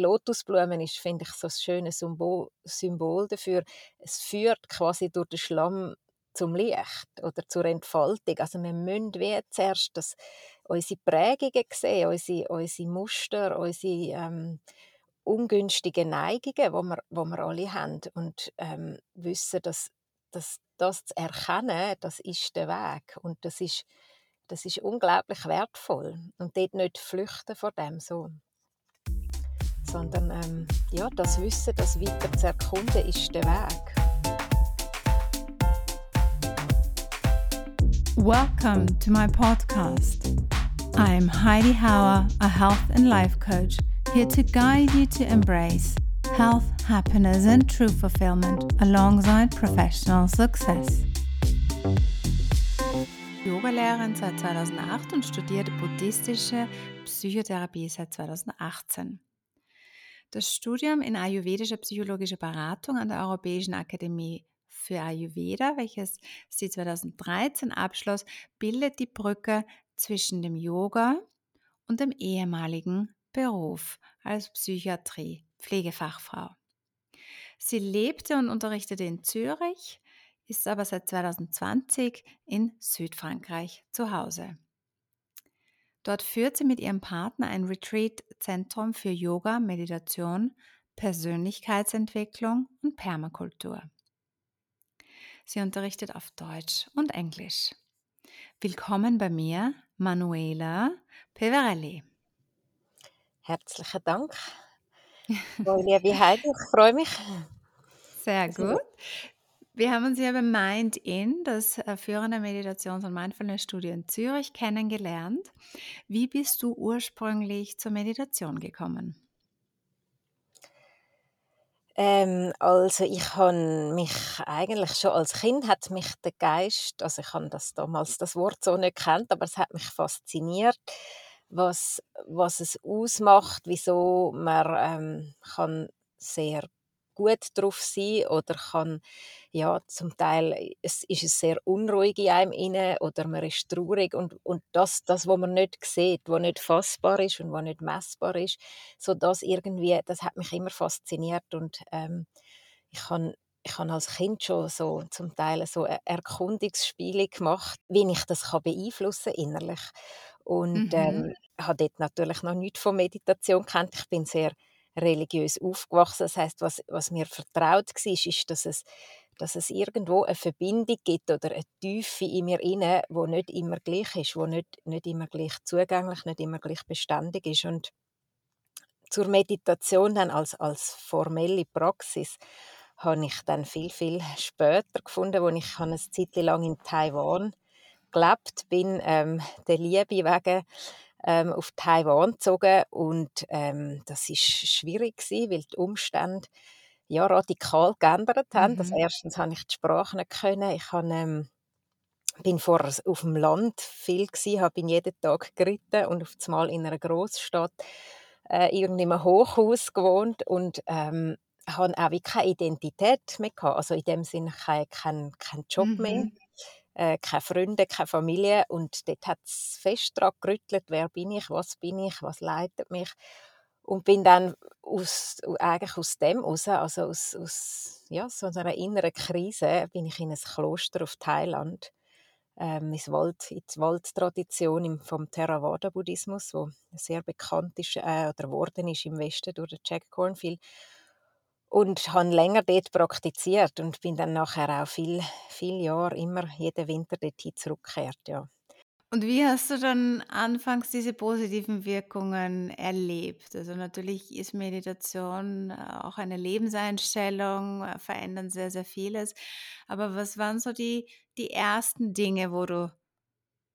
die Lotusblume ist, finde ich, so ein schönes Symbol, Symbol dafür. Es führt quasi durch den Schlamm zum Licht oder zur Entfaltung. Also wir müssen wie zuerst das, unsere Prägungen sehen, unsere, unsere Muster, unsere ähm, ungünstigen Neigungen, die wir, wo wir alle haben und ähm, wissen, dass, dass das zu erkennen, das ist der Weg und das ist, das ist unglaublich wertvoll und dort nicht flüchten vor dem so sondern ähm, ja, das Wissen, das weiter zu erkunden, ist der Weg. Welcome to my podcast. I'm Heidi Hauer, a health and life coach, here to guide you to embrace health, happiness, and true fulfillment alongside professional success. Yogalehrerin seit 2008 und studierte buddhistische Psychotherapie seit 2018. Das Studium in ayurvedischer psychologischer Beratung an der Europäischen Akademie für Ayurveda, welches sie 2013 abschloss, bildet die Brücke zwischen dem Yoga und dem ehemaligen Beruf als Psychiatrie, Pflegefachfrau. Sie lebte und unterrichtete in Zürich, ist aber seit 2020 in Südfrankreich zu Hause. Dort führt sie mit ihrem Partner ein Retreat-Zentrum für Yoga, Meditation, Persönlichkeitsentwicklung und Permakultur. Sie unterrichtet auf Deutsch und Englisch. Willkommen bei mir, Manuela Peverelli. Herzlichen Dank. liebe Heidi, ich freue mich. Sehr gut. Wir haben uns ja bei Mind In, das äh, führende Meditations- und Mindfulness-Studio in Zürich, kennengelernt. Wie bist du ursprünglich zur Meditation gekommen? Ähm, also ich habe mich eigentlich schon als Kind hat mich der Geist, also ich habe das damals das Wort so nicht kennt, aber es hat mich fasziniert, was, was es ausmacht, wieso man ähm, kann sehr gut drauf sein oder kann ja zum Teil äh, es ist es sehr unruhig in einem inne oder man ist traurig und, und das, das, was man nicht sieht, was nicht fassbar ist und was nicht messbar ist, so das irgendwie, das hat mich immer fasziniert und ähm, ich habe ich habe als Kind schon so zum Teil so Erkundungsspiele gemacht, wie ich das kann beeinflussen innerlich und mhm. ähm, habe dort natürlich noch nichts von Meditation kennt. Ich bin sehr religiös aufgewachsen. Das heißt, was, was mir vertraut war, ist, dass es, dass es irgendwo eine Verbindung gibt oder eine Tiefe in mir inne, wo nicht immer gleich ist, wo nicht, nicht immer gleich zugänglich, nicht immer gleich beständig ist. Und zur Meditation dann als, als formelle Praxis habe ich dann viel, viel später gefunden, als ich eine Zeit lang in Taiwan gelebt bin, ähm, der Liebe wegen ähm, auf Taiwan gezogen und ähm, das ist schwierig gewesen, weil die Umstände ja radikal geändert haben. Mhm. Das erstens habe ich die Sprache nicht können. Ich habe, ähm, bin vorher auf dem Land viel gewesen, habe jeden Tag geritten und auf einmal in einer Großstadt äh, in einem Hochhaus gewohnt und ähm, habe auch wie keine Identität mehr gehabt. Also in dem Sinne keinen kein, kein Job mhm. mehr äh, keine Freunde, keine Familie. Und dort hat es fest daran gerüttelt, wer bin ich, was bin ich, was leitet mich. Und bin dann aus, eigentlich aus dem raus, also aus, aus ja, so einer inneren Krise, bin ich in ein Kloster auf Thailand, ähm, in die Waldtradition vom Theravada-Buddhismus, wo sehr bekannt ist äh, oder geworden ist im Westen durch Jack Cornfield und habe länger dort praktiziert und bin dann nachher auch viel, viele Jahre immer jeden Winter dorthin zurückgekehrt, ja. Und wie hast du dann anfangs diese positiven Wirkungen erlebt? Also natürlich ist Meditation äh, auch eine Lebenseinstellung, äh, verändern sehr, sehr vieles. Aber was waren so die, die ersten Dinge, wo du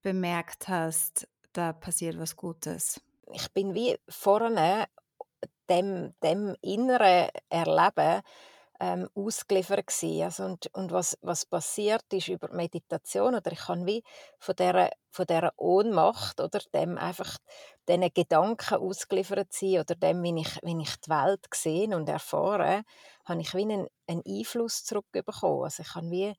bemerkt hast, da passiert was Gutes? Ich bin wie vorne dem, dem inneren Erleben ähm, ausgeliefert gewesen. Also und, und was, was passiert ist über Meditation oder ich kann wie von dieser, von dieser Ohnmacht oder dem einfach diesen Gedanken ausgeliefert sein oder dem, wie ich, wie ich die Welt gesehen und erfahre, habe ich wie einen, einen Einfluss zurückbekommen. Also ich habe wie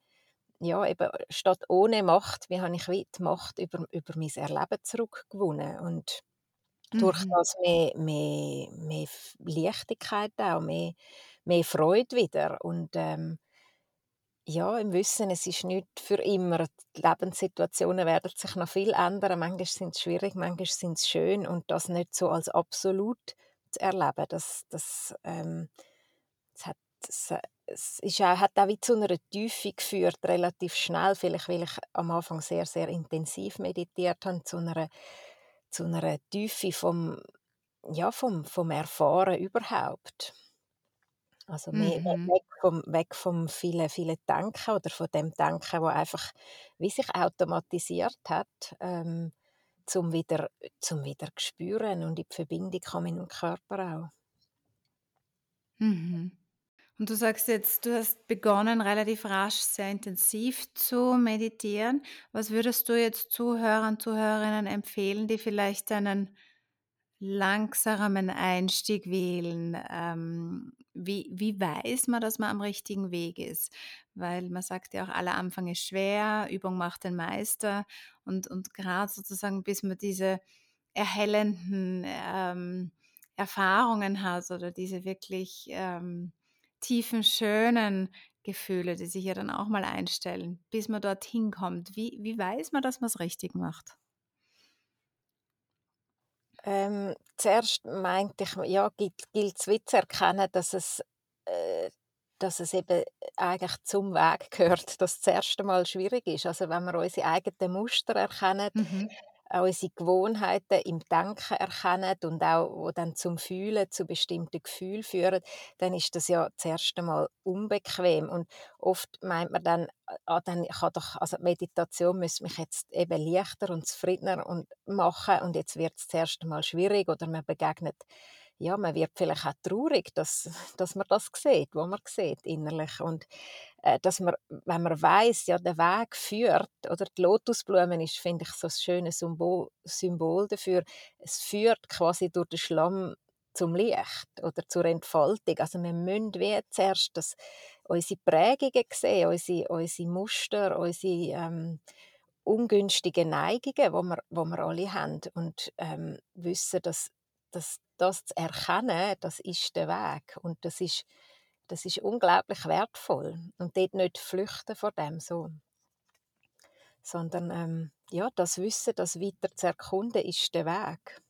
ja, eben statt ohne Macht, wie habe ich wie die Macht über, über mein Erleben zurückgewonnen und durch Mhm. das mehr mehr mehr Leichtigkeit auch, mehr mehr Freude wieder und, ähm ja, im Wissen, es ist nicht für immer. Die Lebenssituationen werden sich noch viel ändern. Manchmal sind's schwierig, manchmal sind sind's schön und das nicht so als absolut zu erleben, das das, ähm es hat es äh, es ist auch hat auch wie zu einer Tiefe geführt, relativ schnell, vielleicht weil ich am Anfang sehr, sehr intensiv meditiert habe, zu einer zu einer Tiefe vom ja, vom vom Erfahren überhaupt. Also, mehr Mhm. weg vom weg vom vielen vielen Denken oder von dem Denken, wo einfach wie sich automatisiert hat, ähm, zum wieder zum wieder spüren und in die Verbindung kommen mit dem Körper auch. Mhm. Und du sagst jetzt, du hast begonnen, relativ rasch sehr intensiv zu meditieren. Was würdest du jetzt Zuhörern, Zuhörerinnen empfehlen, die vielleicht einen langsamen Einstieg wählen? Ähm, wie wie weiß man, dass man am richtigen Weg ist? Weil man sagt ja auch, aller Anfang ist schwer, Übung macht den Meister und und grad sozusagen, bis man diese erhellenden, ähm, Erfahrungen hat oder diese wirklich, ähm, tiefen, schönen Gefühle, die sich ja dann auch mal einstellen, bis man dorthin kommt. Wie wie weiß man, dass man's richtig macht? Ähm, zuerst meinte ich, ja, gilt wie zu erkennen, dass es äh, dass es eben eigentlich zum Weg gehört, dass das erste Mal schwierig ist. Also, wenn wir unsere eigenen Muster erkennen, Mhm. Auch unsere Gewohnheiten im Denken erkennen und auch wo dann zum Fühlen, zu bestimmten Gefühlen führen, dann ist das ja das erste Mal unbequem. Und oft meint man dann: „Ah, dann kann doch also, Meditation müsste mich jetzt eben leichter und zufriedener und machen und jetzt wird's das erste Mal schwierig.“ Oder man begegnet ja, man wird vielleicht auch traurig, dass dass man das sieht, was man sieht innerlich und, äh, dass man wenn man weiss, ja, der Weg führt oder die Lotusblume ist, finde ich, so 'n schönes Symbol Symbol dafür. Es führt quasi durch den Schlamm zum Licht oder zur Entfaltung. Also, wir müssen wie zuerst das unsere Prägungen sehen, unsere unsere Muster, unsere, ähm, ungünstigen Neigungen, wo wir wo wir alle haben und, ähm, wissen, dass dass das zu erkennen, das ist der Weg und das ist das ist unglaublich wertvoll und dort nicht flüchten vor dem so. Sondern, ähm, ja, das Wissen, das weiter zu erkunden, ist der Weg.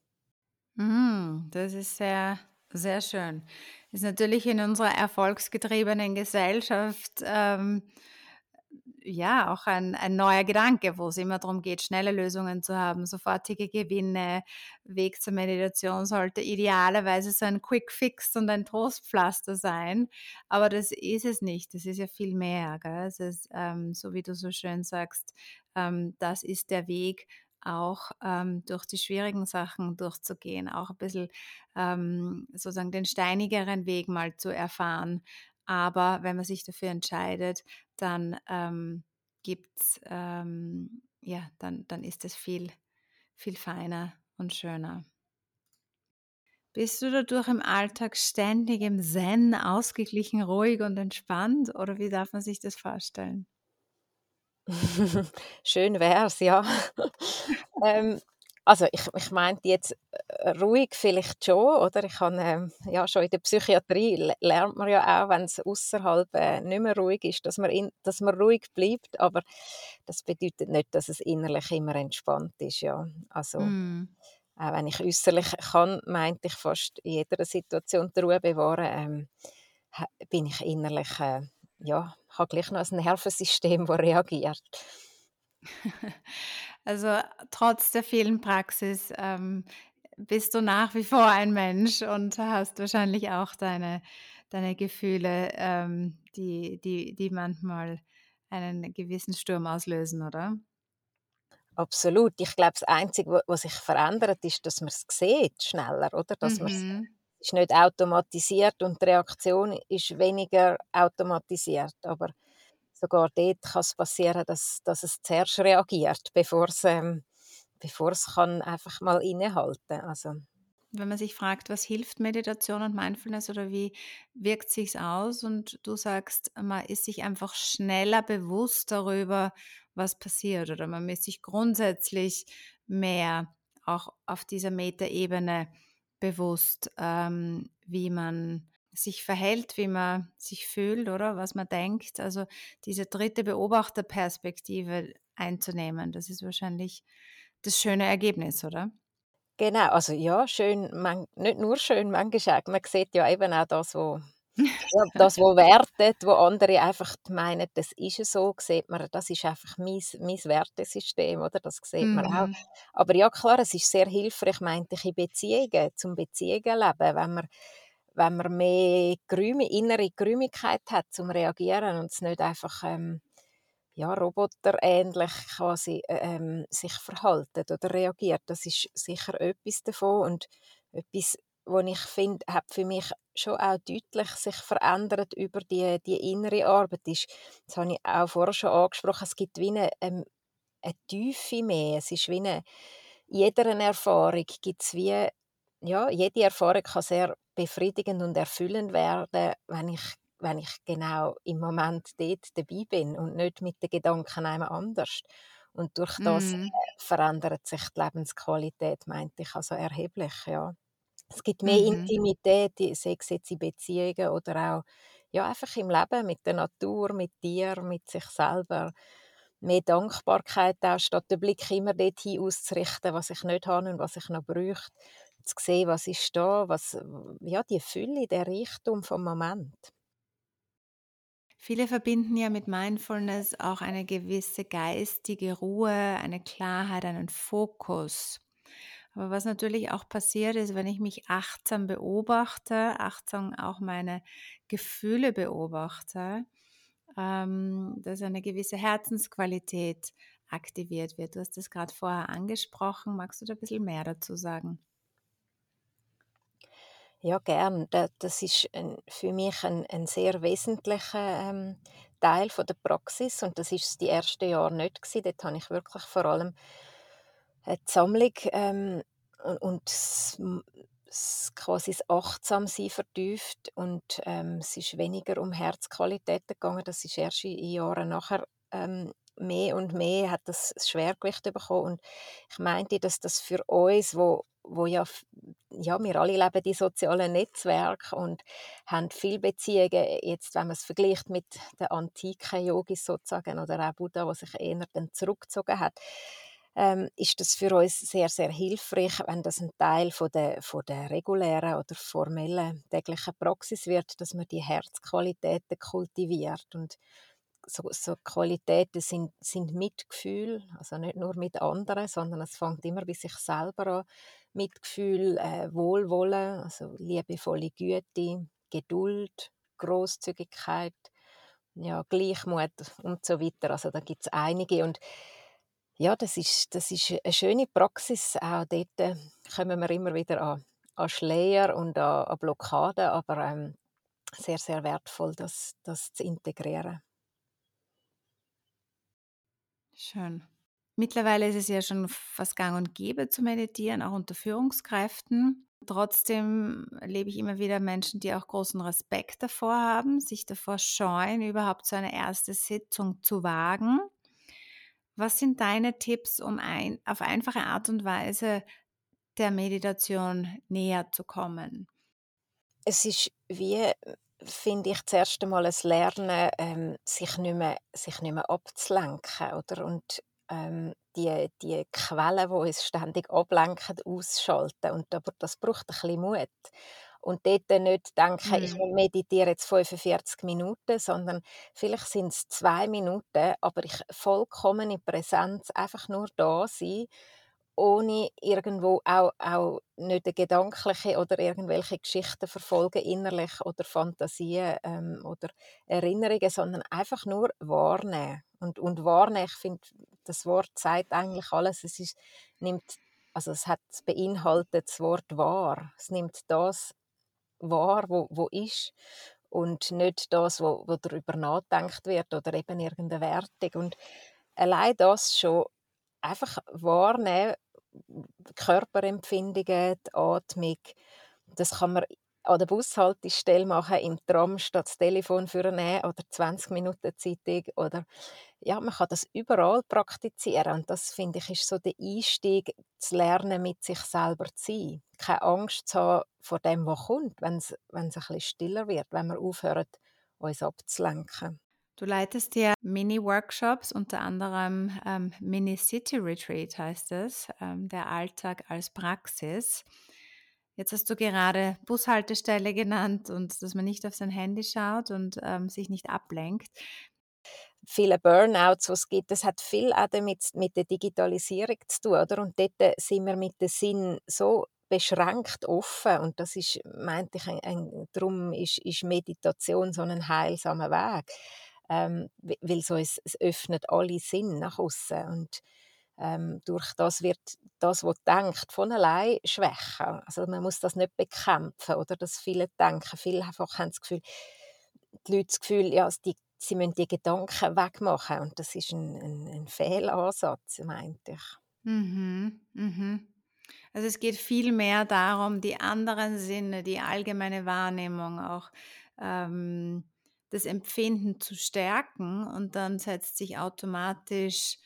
Mhm, das ist sehr, sehr schön. Ist natürlich in unserer erfolgsgetriebenen Gesellschaft, ähm, ja, auch ein ein neuer Gedanke, wo's immer drum geht, schnelle Lösungen zu haben, sofortige Gewinne. Weg zur Meditation sollte idealerweise so ein Quick Fix und ein Trostpflaster sein, aber das ist es nicht. Das ist ja viel mehr, gell? Es ist, ähm, so wie du so schön sagst, ähm, das ist der Weg, auch, ähm, durch die schwierigen Sachen durchzugehen, auch 'n bisschen, ähm, sozusagen den steinigeren Weg mal zu erfahren. Aber wenn man sich dafür entscheidet, dann, ähm, gibt's, ähm ja, dann dann ist es viel, viel feiner und schöner. Bist du dadurch im Alltag ständig im Zen, ausgeglichen, ruhig und entspannt oder wie darf man sich das vorstellen? Schön wär's, ja. Ähm, also, ich ich meinte jetzt, äh, ruhig vielleicht schon, oder? Ich habe, ähm ja, schon in der Psychiatrie le lernt man ja auch, wenn's ausserhalb, äh, nicht mehr ruhig ist, dass man in dass man ruhig bleibt, aber das bedeutet nicht, dass es innerlich immer entspannt ist, ja. Also, Mhm. auch wenn ich äusserlich kann, meinte ich fast in jeder Situation die Ruhe bewahren, ähm, bin ich innerlich, äh ja, habe gleich noch ein Nervensystem, das reagiert. Also, trotz der vielen Praxis, ähm, bist du nach wie vor ein Mensch und hast wahrscheinlich auch deine deine Gefühle, ähm, die die die manchmal einen gewissen Sturm auslösen, oder? Absolut. Ich glaube, das Einzige, wa was sich verändert, ist, dass man's sieht schneller, oder? Dass Mhm. ist nicht automatisiert und die Reaktion ist weniger automatisiert. Aber sogar dort kann's passieren, dass dass es zuerst reagiert, bevor's, ähm bevor's kann einfach mal innehalten, also Wenn man sich fragt: „Was hilft Meditation und Mindfulness oder wie wirkt sich's aus?“ Und du sagst, man ist sich einfach schneller bewusst darüber, was passiert oder man ist sich grundsätzlich mehr auch auf dieser Metaebene bewusst, ähm, wie man sich verhält, wie man sich fühlt oder was man denkt. Also diese dritte Beobachterperspektive einzunehmen, das ist wahrscheinlich das schöne Ergebnis, oder? Genau, also ja, schön, man nicht nur schön, manchmal man sieht ja eben auch das, wo ja, das, wo wertet, wo andere einfach meinen, das ist so, sieht man, das ist einfach mein mein Wertesystem, oder? Das sieht man auch. Mhm. Aber ja klar, es ist sehr hilfreich, meinte ich, in Beziehungen, zum Beziehungen leben, wenn man wenn man mehr Geräume innere Geräumigkeit hat zum Reagieren und es nicht einfach, ähm, ja, roboterähnlich quasi, äh, ähm, sich verhalten oder reagiert. Das ist sicher etwas davon und etwas, wo ich finde, hat für mich schon auch deutlich sich verändert über die die innere Arbeit ist das habe ich auch vorher schon angesprochen, es gibt wie 'ne, ähm, 'ne Tiefe mehr. Es ist wie 'ne in jeder Erfahrung gibt's wie ja, jede Erfahrung kann sehr befriedigend und erfüllend werden, wenn ich wenn ich genau im Moment dort dabei bin und nicht mit den Gedanken an jemand anders. Und durch das, äh, Mhm. verändert sich die Lebensqualität, meinte ich, also erheblich, ja. Es gibt mehr Mhm. Intimität, sei es jetzt in Beziehungen oder auch, ja, einfach im Leben mit der Natur, mit Tieren, mit sich selber. Mehr Dankbarkeit auch, statt den Blick immer dorthin auszurichten, was ich nicht habe und was ich noch bräuchte. Zu sehen, was ist da, was ja, die Fülle, der Reichtum vom Moment. Viele verbinden ja mit Mindfulness auch eine gewisse geistige Ruhe, eine Klarheit, einen Fokus. Aber was natürlich auch passiert ist, wenn ich mich achtsam beobachte, achtsam auch meine Gefühle beobachte, ähm, dass eine gewisse Herzensqualität aktiviert wird. Du hast das gerade vorher angesprochen. Magst du da ein bisschen mehr dazu sagen? Ja, gern. Da das ist für mich ein 'n sehr wesentlicher, ähm, Teil von der Praxis und das ist die ersten Jahre nicht gsi. Dort habe ich wirklich vor allem, äh, die Sammlung, ähm, u und das quasi das Achtsamsein vertieft und, ähm, es ist weniger um Herzqualitäten gegangen. Das ist erst in in Jahren nachher, ähm, mehr und mehr hat das das Schwergewicht bekommen und ich meinte, dass das für uns, wo wo ja ja, wir alle leben in sozialen Netzwerken und haben viele Beziehungen. Jetzt, wenn man's vergleicht mit den antiken Yogis sozusagen oder auch Buddha, der sich eher dann zurückgezogen hat, ähm, ist das für uns sehr, sehr hilfreich, wenn das ein Teil von der von der regulären oder formellen täglichen Praxis wird, dass man die Herzqualitäten kultiviert und so so Qualitäten sind sind Mitgefühl, also nicht nur mit anderen, sondern es fängt immer bei sich selber an. Mitgefühl, äh, Wohlwollen, also liebevolle Güte, Geduld, Grosszügigkeit, ja, Gleichmut und so weiter. Also, da gibt's einige und ja, das ist das ist 'ne schöne Praxis. Auch dort äh, kommen wir immer wieder an an Schleier und an an Blockaden, aber, ähm, sehr, sehr wertvoll, das das zu integrieren. Schön. Mittlerweile ist es ja schon fast gang und gäbe zu meditieren, auch unter Führungskräften. Trotzdem erlebe ich immer wieder Menschen, die auch großen Respekt davor haben, sich davor scheuen, überhaupt so eine erste Sitzung zu wagen. Was sind deine Tipps, um ein auf einfache Art und Weise der Meditation näher zu kommen? Es ist wie, finde ich, zuerst einmal ein Lernen, ähm, sich nicht mehr sich nicht mehr abzulenken, oder? Und, ähm, die die Quellen, die uns ständig ablenken, ausschalten. Und aber das braucht ein bisschen Mut. Und dort nicht denken: „Ich Mhm. meditiere jetzt 45 Minuten“, sondern vielleicht sind's 2 Minuten, aber ich vollkommen in Präsenz einfach nur da sein, ohne irgendwo auch auch nicht 'ne gedankliche oder irgendwelche Geschichten verfolgen innerlich oder Fantasien, ähm, oder Erinnerungen, sondern einfach nur wahrnehmen. Und und wahrnehmen, ich finde, das Wort sagt eigentlich alles. Es ist nimmt also, es hat beinhaltet das Wort wahr. Es nimmt das wahr, wo wo ist und nicht das, wo wo darüber nachgedacht wird oder eben irgendeine Wertung. Und allein das schon einfach wahrnehmen, Körperempfindungen, die Atmung, das kann man an der Bushaltestelle machen, im Tram statt das Telefon vornehmen oder 20 Minuten Zeitung oder ja, man kann das überall praktizieren und das, finde ich, ist so der Einstieg, zu lernen, mit sich selber zu sein. Keine Angst zu haben vor dem, was kommt, wenn es ein bisschen stiller wird, wenn wir aufhören, uns abzulenken. Du leitest ja Mini-Workshops, unter anderem ähm, Mini-City-Retreat heißt es, ähm, der Alltag als Praxis. Jetzt hast du gerade Bushaltestelle genannt und dass man nicht auf sein Handy schaut und ähm, sich nicht ablenkt. Viele Burnouts, die es gibt, das hat viel auch damit mit der Digitalisierung zu tun, oder? Und dort sind wir mit dem Sinn so beschränkt offen und das ist, meinte ich, ein, ein, darum ist, ist Meditation so ein heilsamer Weg ähm, weil so es, es öffnet alle Sinn nach außen und ähm, durch das wird das, was denkt, von allein schwächer. Also man muss das nicht bekämpfen oder dass viele denken, viele einfach haben das Gefühl, die Leute das Gefühl, ja, die, sie müssen die Gedanken wegmachen und das ist ein, ein, ein Fehlansatz, meinte ich. Mhm, mhm. Also es geht viel mehr darum, die anderen Sinne, die allgemeine Wahrnehmung auch ähm, das Empfinden zu stärken und dann setzt sich automatisch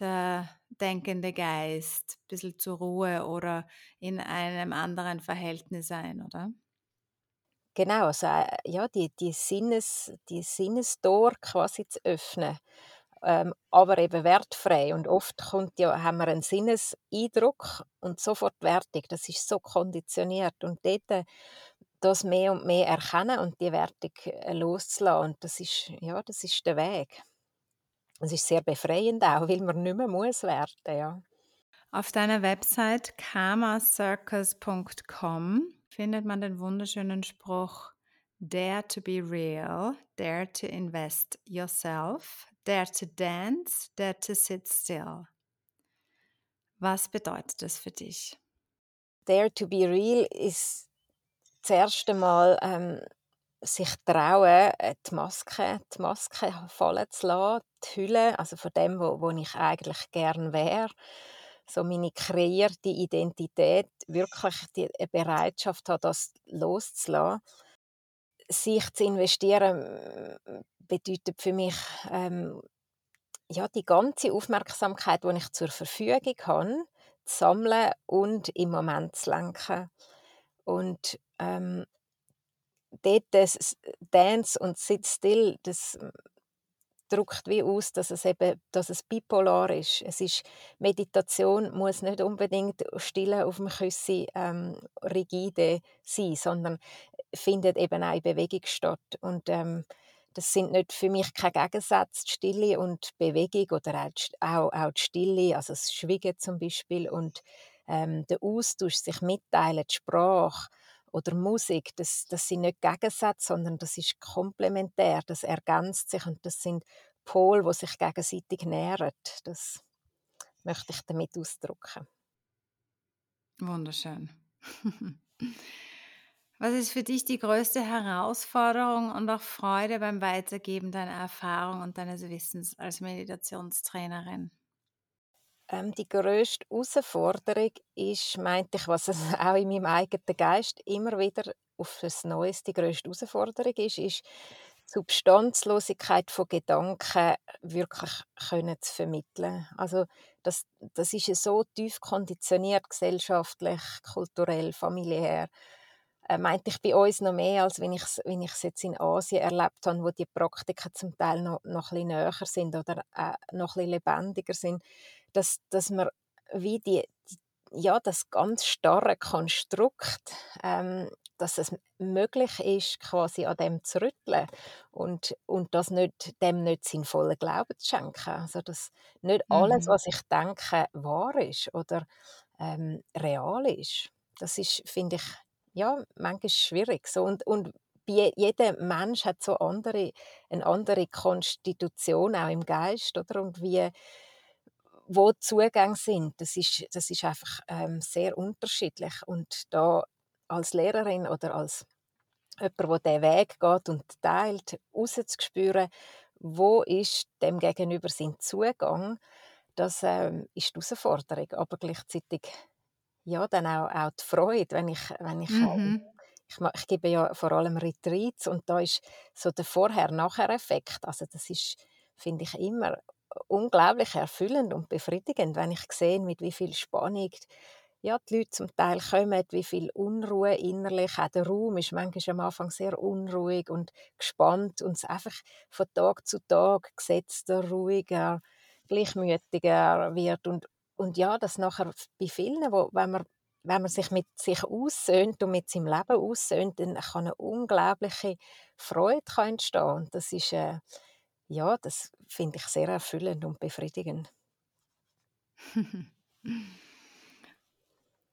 der denkende Geist ein bisschen zur Ruhe oder in einem anderen Verhältnis ein, oder? Genau, also, äh, ja, die die Sinnes die Sinnestor quasi zu öffnen, ähm, aber eben wertfrei. Und oft kommt ja haben wir einen Sinneseindruck und sofort Wertung. Das ist so konditioniert und dort das mehr und mehr erkennen und die Wertung äh, loszulassen. Und das ist, ja, das ist der Weg. Es ist sehr befreiend auch, weil man nicht mehr muss werten, ja. Auf deiner Website karmacircus.com findet man den wunderschönen Spruch Dare to be real, dare to invest yourself, dare to dance, dare to sit still. Was bedeutet das für dich? Dare to be real ist das erste Mal ähm, sich trauen, äh, die Maske, die Maske fallen zu lassen, die Hülle, also von dem, wo, wo ich eigentlich gern wäre. So meine kreierte Identität, wirklich die Bereitschaft hat, das loszulassen. Sich zu investieren bedeutet für mich ähm, ja, die ganze Aufmerksamkeit, die ich zur Verfügung habe, zu sammeln und im Moment zu lenken. Und ähm, das Dance und Sit Still, das hm, drückt wie aus, dass es eben dass es bipolar ist. Es ist Meditation muss nicht unbedingt stille auf dem Küssi ähm, rigide sein, sondern findet eben auch in Bewegung statt. Und ähm, das sind nicht für mich keine Gegensätze, Stille und Bewegung oder auch, auch, die Stille, also das Schweigen zum Beispiel und ähm, der Austausch, sich mitteilen, die Sprache oder Musik, das, das sind nicht Gegensätze, sondern das ist komplementär, das ergänzt sich und das sind Pole, die sich gegenseitig nähren. Das möchte ich damit ausdrücken. Wunderschön. Was ist für dich die größte Herausforderung und auch Freude beim Weitergeben deiner Erfahrung und deines Wissens als Meditationstrainerin? Ähm, die grösste Herausforderung ist, meinte ich, was es auch in meinem eigenen Geist immer wieder auf das Neues die grösste Herausforderung ist, ist die Substanzlosigkeit von Gedanken wirklich können zu vermitteln. Also das, das ist ja so tief konditioniert, gesellschaftlich, kulturell, familiär. Äh, meinte ich bei uns noch mehr, als wenn ich es wenn jetzt in Asien erlebt habe, wo die Praktiken zum Teil noch, noch ein bisschen näher sind oder äh, noch ein bisschen lebendiger sind dass, dass man wie die, die ja, das ganz starre Konstrukt, ähm, dass es möglich ist, quasi an dem zu rütteln und, und das nicht, dem nicht sinnvollen Glauben zu schenken. Also, dass nicht alles, mhm. was ich denke, wahr ist oder ähm, real ist. Das ist, finde ich, ja, manchmal schwierig. So, und, und jeder Mensch hat so andere, eine andere Konstitution, auch im Geist, oder? Und wie, wo die Zugänge sind, das ist, das ist einfach ähm, sehr unterschiedlich. Und da als Lehrerin oder als jemand, der diesen Weg geht und teilt, rauszuspüren, wo ist dem Gegenüber sein Zugang, das ähm, ist die Herausforderung. Aber gleichzeitig ja, dann auch, auch die Freude, wenn ich, wenn ich, mhm. ich, ich, gebe ja vor allem Retreats und da ist so der Vorher-Nachher-Effekt, also das ist, finde ich, immer unglaublich erfüllend und befriedigend, wenn ich sehe, mit wie viel Spannung ja, die Leute zum Teil kommen, wie viel Unruhe innerlich. Auch der Raum ist manchmal am Anfang sehr unruhig und gespannt und es einfach von Tag zu Tag gesetzter, ruhiger, gleichmütiger wird. Und, und ja, das nachher bei vielen, wo, wenn, man, wenn man sich mit sich aussöhnt und mit seinem Leben aussöhnt, dann kann eine unglaubliche Freude entstehen. Und das ist, äh, ja, das finde ich sehr erfüllend und befriedigend.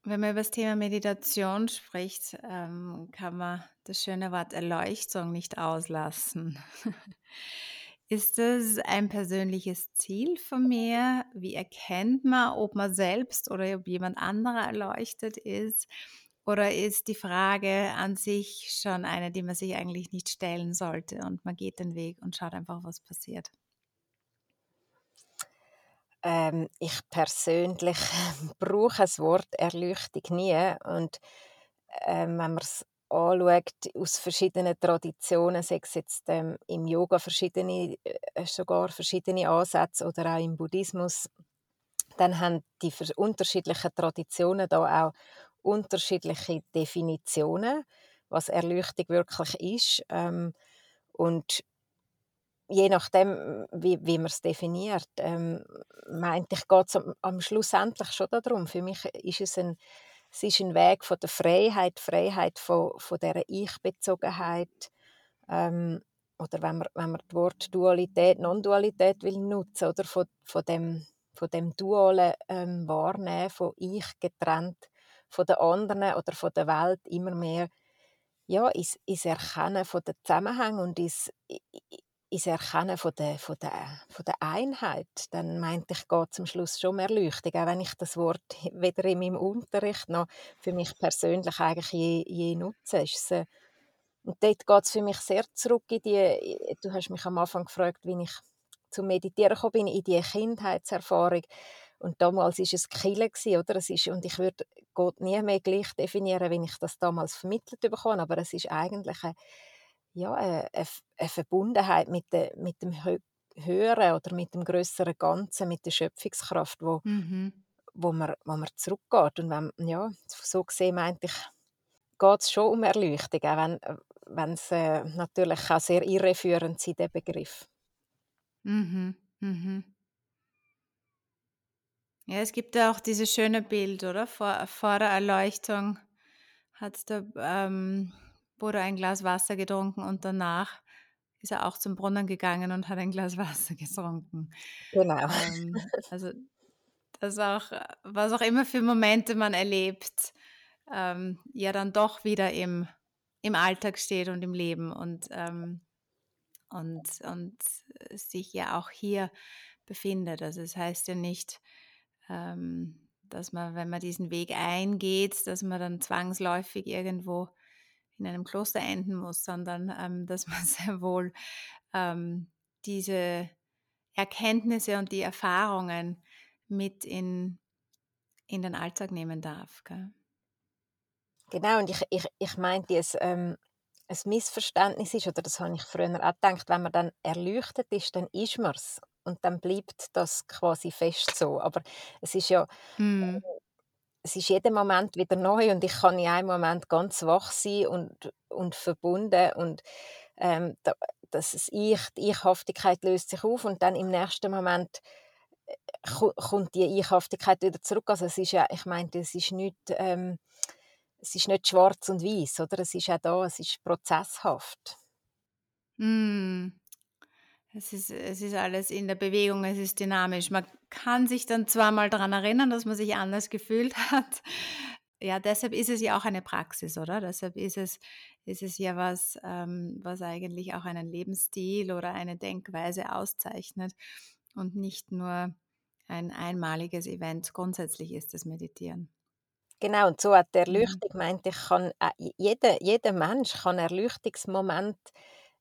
Wenn man über das Thema Meditation spricht, ähm, kann man das schöne Wort Erleuchtung nicht auslassen. Ist es ein persönliches Ziel von mir? Wie erkennt man, ob man selbst oder ob jemand anderer erleuchtet ist? Oder ist die Frage an sich schon eine, die man sich eigentlich nicht stellen sollte und man geht den Weg und schaut einfach, was passiert? Ähm, ich persönlich brauche das Wort Erleuchtung nie und, ähm, wenn man's anschaut aus verschiedenen Traditionen, sei es jetzt, ähm, im Yoga verschiedene äh, sogar verschiedene Ansätze oder auch im Buddhismus, dann haben die unterschiedlichen Traditionen da auch unterschiedliche Definitionen, was Erleuchtung wirklich ist, ähm, und je nachdem, wie, wie man es definiert, ähm, meinte ich, geht es am, am schlussendlich schon darum. Für mich ist es ein, es ist ein Weg von der Freiheit, Freiheit von, von dieser Ich-Bezogenheit. Ähm, oder wenn man, wenn man das Wort Dualität, Non-Dualität will nutzen, oder von, von, dem, von dem dualen ähm, Wahrnehmen, von Ich getrennt von den anderen oder von der Welt immer mehr ja, ins, ins Erkennen von den Zusammenhängen und ins, ins Erkennen von der, von der, von der Einheit, dann meinte ich, geht zum Schluss schon mehr Erleuchtung, auch wenn ich das Wort weder in meinem Unterricht noch für mich persönlich eigentlich je, je nutze. Ist es, und dort geht es für mich sehr zurück in die, du hast mich am Anfang gefragt, wie ich zum Meditieren gekommen bin, in die Kindheitserfahrung. Und damals war es Kille, oder? Es ist, und ich würde Gott nie mehr gleich definieren, wie ich das damals vermittelt bekommen aber es ist eigentlich eine ja, eine, eine Verbundenheit mit, de, mit dem Höheren oder mit dem größeren Ganzen, mit der Schöpfungskraft, wo, mhm. wo, man, wo man zurückgeht. Und wenn, ja, so gesehen meinte ich, geht es schon um Erleuchtung, auch wenn, wenn es äh, natürlich auch sehr irreführend ist, der Begriff. Mhm. Mhm. Ja, es gibt ja auch dieses schöne Bild, oder? Vor, vor der Erleuchtung hat der ähm, wurde ein Glas Wasser getrunken und danach ist er auch zum Brunnen gegangen und hat ein Glas Wasser getrunken. Genau. Ähm, also das auch, was auch immer für Momente man erlebt, ähm, ja dann doch wieder im, im Alltag steht und im Leben und, ähm, und, und sich ja auch hier befindet. Also es das heißt ja nicht, ähm, dass man, wenn man diesen Weg eingeht, dass man dann zwangsläufig irgendwo in einem Kloster enden muss, sondern ähm, dass man sehr wohl ähm, diese Erkenntnisse und die Erfahrungen mit in, in den Alltag nehmen darf. Gell? Genau, und ich, ich, ich meinte, es ähm, ein Missverständnis ist, oder das habe ich früher auch gedacht, wenn man dann erleuchtet ist, dann ist man es. Und dann bleibt das quasi fest so. Aber es ist ja, mm es ist jeden Moment wieder neu und ich kann in einem Moment ganz wach sein und, und verbunden und ähm, da, das ist ich, die Ichhaftigkeit löst sich auf und dann im nächsten Moment äh, kommt die Ichhaftigkeit wieder zurück. Also es ist ja, ich meine, es ist nicht, ähm, es ist nicht schwarz und weiß, oder? Es ist auch da, es ist prozesshaft. Mm. Es ist, es ist alles in der Bewegung, es ist dynamisch. Man kann sich dann zwar mal daran erinnern, dass man sich anders gefühlt hat. Ja, deshalb ist es ja auch eine Praxis, oder? Deshalb ist es, ist es ja was, ähm, was eigentlich auch einen Lebensstil oder eine Denkweise auszeichnet und nicht nur ein einmaliges Event. Grundsätzlich ist das Meditieren. Genau, und so hat der mhm. Erleuchtung, meinte ich, kann, äh, jeder, jeder Mensch kann Erleuchtungsmoment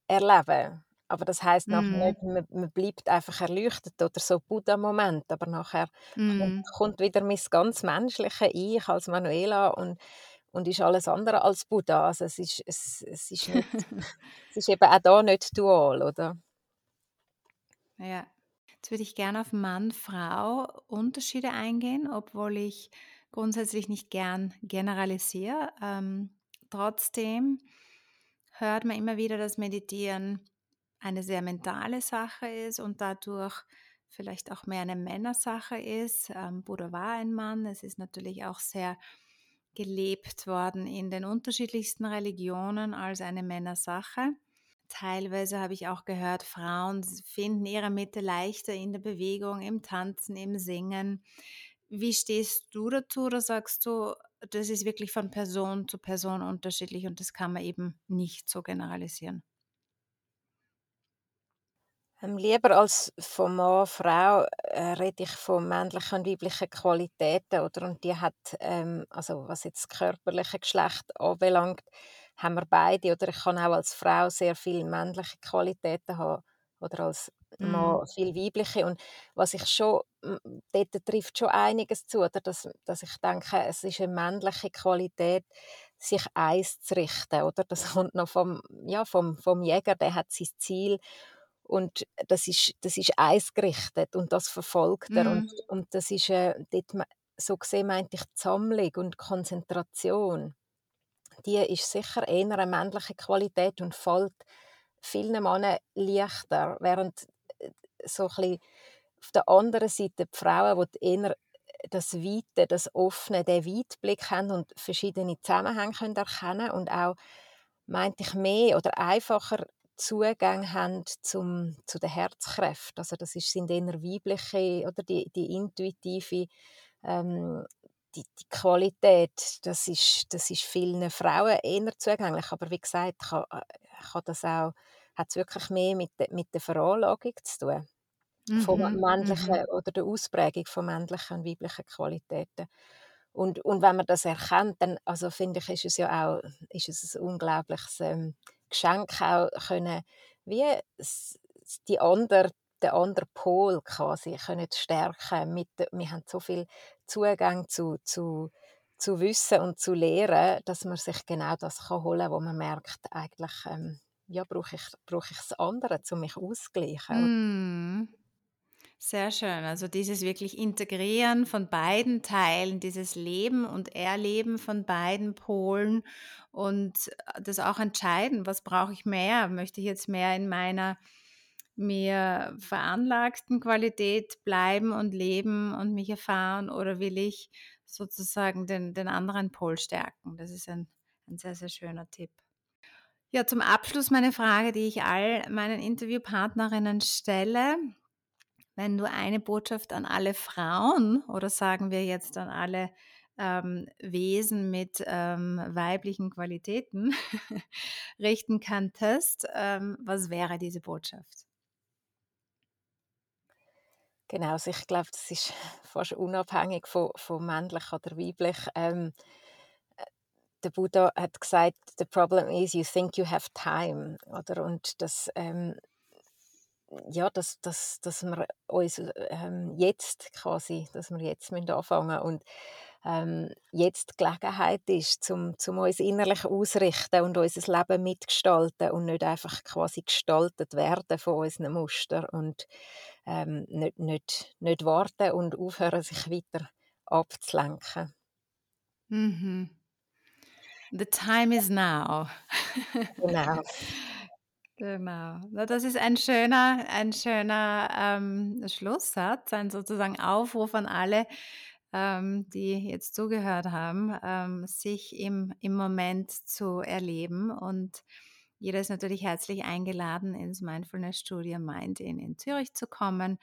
erleben. Aber das heißt mm. nicht, man, man, bleibt einfach erleuchtet oder so Buddha-Moment. Aber nachher mm. kommt, kommt, wieder mein ganz menschliche Ich als Manuela und, und ist alles andere als Buddha. Also es ist, es, es ist, nicht, es ist eben auch da nicht dual, oder? Ja. Jetzt würde ich gerne auf Mann-Frau-Unterschiede eingehen, obwohl ich grundsätzlich nicht gern generalisiere. Ähm, trotzdem hört man immer wieder, dass Meditieren eine sehr mentale Sache ist und dadurch vielleicht auch mehr eine Männersache ist. Ähm, Buddha war ein Mann. Es ist natürlich auch sehr gelebt worden in den unterschiedlichsten Religionen als eine Männersache. Teilweise habe ich auch gehört, Frauen finden ihre Mitte leichter in der Bewegung, im Tanzen, im Singen. Wie stehst du dazu oder sagst du, das ist wirklich von Person zu Person unterschiedlich und das kann man eben nicht so generalisieren? Ähm, lieber als von Mann, Frau, äh, rede ich von männlichen und weiblichen Qualitäten, oder? Und die hat, ähm, also was jetzt das körperliche Geschlecht anbelangt, haben wir beide, oder? Ich kann auch als Frau sehr viele männliche Qualitäten haben oder als. Mann viel weibliche. Und was ich schon, dort trifft schon einiges zu, oder? Dass, dass ich denke, es ist eine männliche Qualität, sich eins zu richten, oder? Das kommt noch vom, ja, vom, vom Jäger, der hat sein Ziel und das ist das ist eisgerichtet und das verfolgt er und Mhm. und das ist, äh, dort so gesehen meinte ich die Sammlung und Konzentration, die ist sicher eher 'ne männliche Qualität und fällt vielen Männern leichter, während, äh, so ein bisschen auf der anderen Seite die Frauen, die eher das Weite, das Offene, den Weitblick haben und verschiedene Zusammenhänge können erkennen und auch, meinte ich, mehr oder einfacher Zugang haben zum zu den Herzkräften. Also, das ist sind eher weibliche oder die die intuitive, ähm die die Qualität, das ist das ist vielen Frauen eher zugänglich. Aber wie gesagt, kann äh, kann das auch hat's wirklich mehr mit der mit der Veranlagung zu tun, von Mhm. Mhm. männlichen oder der Ausprägung von männlichen und weiblichen Qualitäten. Und und wenn man das erkennt, dann also finde ich, ist es ja auch ist es ein unglaubliches, ähm, Geschenk auch können wie die andere den anderen Pol quasi können stärken mit wir haben so viel Zugang zu zu zu Wissen und zu Lehren, dass man sich genau das kann holen, wo man merkt, eigentlich, ähm, ja, brauche ich brauche ich das andere, um mich auszugleichen. Mhm. Sehr schön. Also dieses wirklich Integrieren von beiden Teilen, dieses Leben und Erleben von beiden Polen und äh, das auch entscheiden, was brauche ich mehr? Möchte ich jetzt mehr in meiner mir veranlagten Qualität bleiben und leben und mich erfahren oder will ich sozusagen den, den anderen Pol stärken? Das ist ein, ein sehr, sehr schöner Tipp. Ja, zum Abschluss meine Frage, die ich all meinen Interviewpartnerinnen stelle. Wenn du eine Botschaft an alle Frauen oder sagen wir jetzt an alle ähm, Wesen mit ähm, weiblichen Qualitäten richten könntest, ähm, was wäre diese Botschaft? Genau, also ich glaube, das ist fast unabhängig von von männlich oder weiblich. Ähm, äh, der Buddha hat gesagt: „The problem is you think you have time“, oder? Und das, ähm ja, dass dass dass wir uns, ähm, jetzt quasi dass wir jetzt müssen anfangen und, ähm, jetzt die Gelegenheit ist, zum zum uns innerlich ausrichten und unser Leben mitgestalten und nicht einfach quasi gestaltet werden von unseren Mustern und, ähm, nicht nicht nicht warten und aufhören, sich weiter abzulenken. Mhm. The time is now. Genau. Genau. Na, das ist ein schöner ein schöner, ähm, Schlusssatz, ein sozusagen Aufruf an alle, ähm, die jetzt zugehört haben, ähm, sich im im Moment zu erleben. Und jeder ist natürlich herzlich eingeladen, ins Mindfulness-Studio Mind in in Zürich zu kommen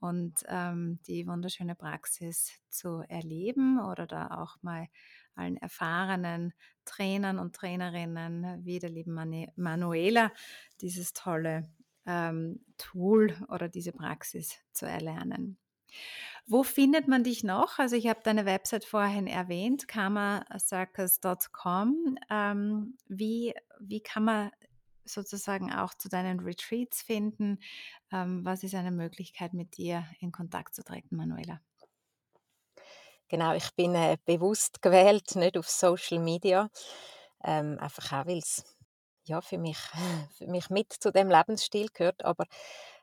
und, ähm, die wunderschöne Praxis zu erleben oder da auch mal allen erfahrenen Trainern und Trainerinnen wie der lieben Manuela dieses tolle, ähm, Tool oder diese Praxis zu erlernen. Wo findet man dich noch? Also, ich habe deine Website vorhin erwähnt, karmacircus.com. Ähm, wie wie kann man sozusagen auch zu deinen Retreats finden? Ähm, was ist eine Möglichkeit, mit dir in Kontakt zu treten, Manuela? Genau, ich bin, äh, bewusst gewählt, nicht auf Social Media, ähm, einfach auch, weil's, ja, für mich für mich mit zu dem Lebensstil gehört. Aber,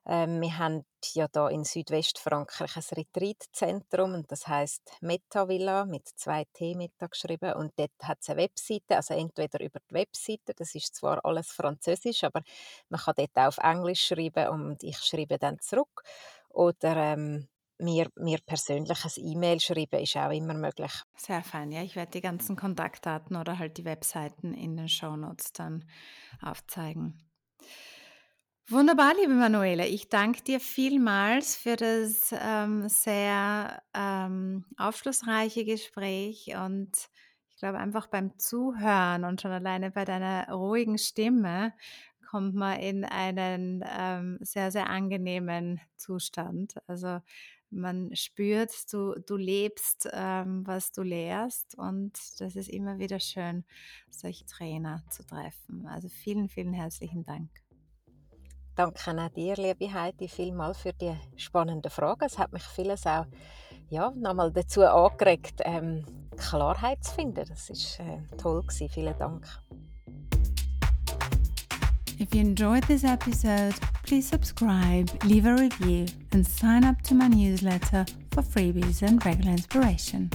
Ähm, wir haben ja da in Südwestfrankreich ein Retreatzentrum und das heißt Metavilla mit zwei T geschrieben. Und dort hat es eine Webseite, also entweder über die Webseite, das ist zwar alles Französisch, aber man kann dort auch auf Englisch schreiben und ich schreibe dann zurück. Oder ähm, mir, mir persönlich ein E-Mail schreiben ist auch immer möglich. Sehr fein, ja. Ich werde die ganzen Kontaktdaten oder halt die Webseiten in den Shownotes dann aufzeigen. Wunderbar, liebe Manuela. Ich danke dir vielmals für das ähm, sehr ähm, aufschlussreiche Gespräch und ich glaube einfach beim Zuhören und schon alleine bei deiner ruhigen Stimme kommt man in einen ähm, sehr, sehr angenehmen Zustand. Also man spürt, du, du lebst, ähm, was du lehrst und das ist immer wieder schön, solche Trainer zu treffen. Also vielen, vielen herzlichen Dank. Danke auch dir, liebe Heidi, vielmal für die spannenden Fragen. Es hat mich vieles auch ja, nochmal dazu angeregt, ähm, Klarheit zu finden. Das war äh, toll. Gewesen. Vielen Dank. If you enjoyed this episode, please subscribe, leave a review, and sign up to my newsletter for freebies and regular inspiration.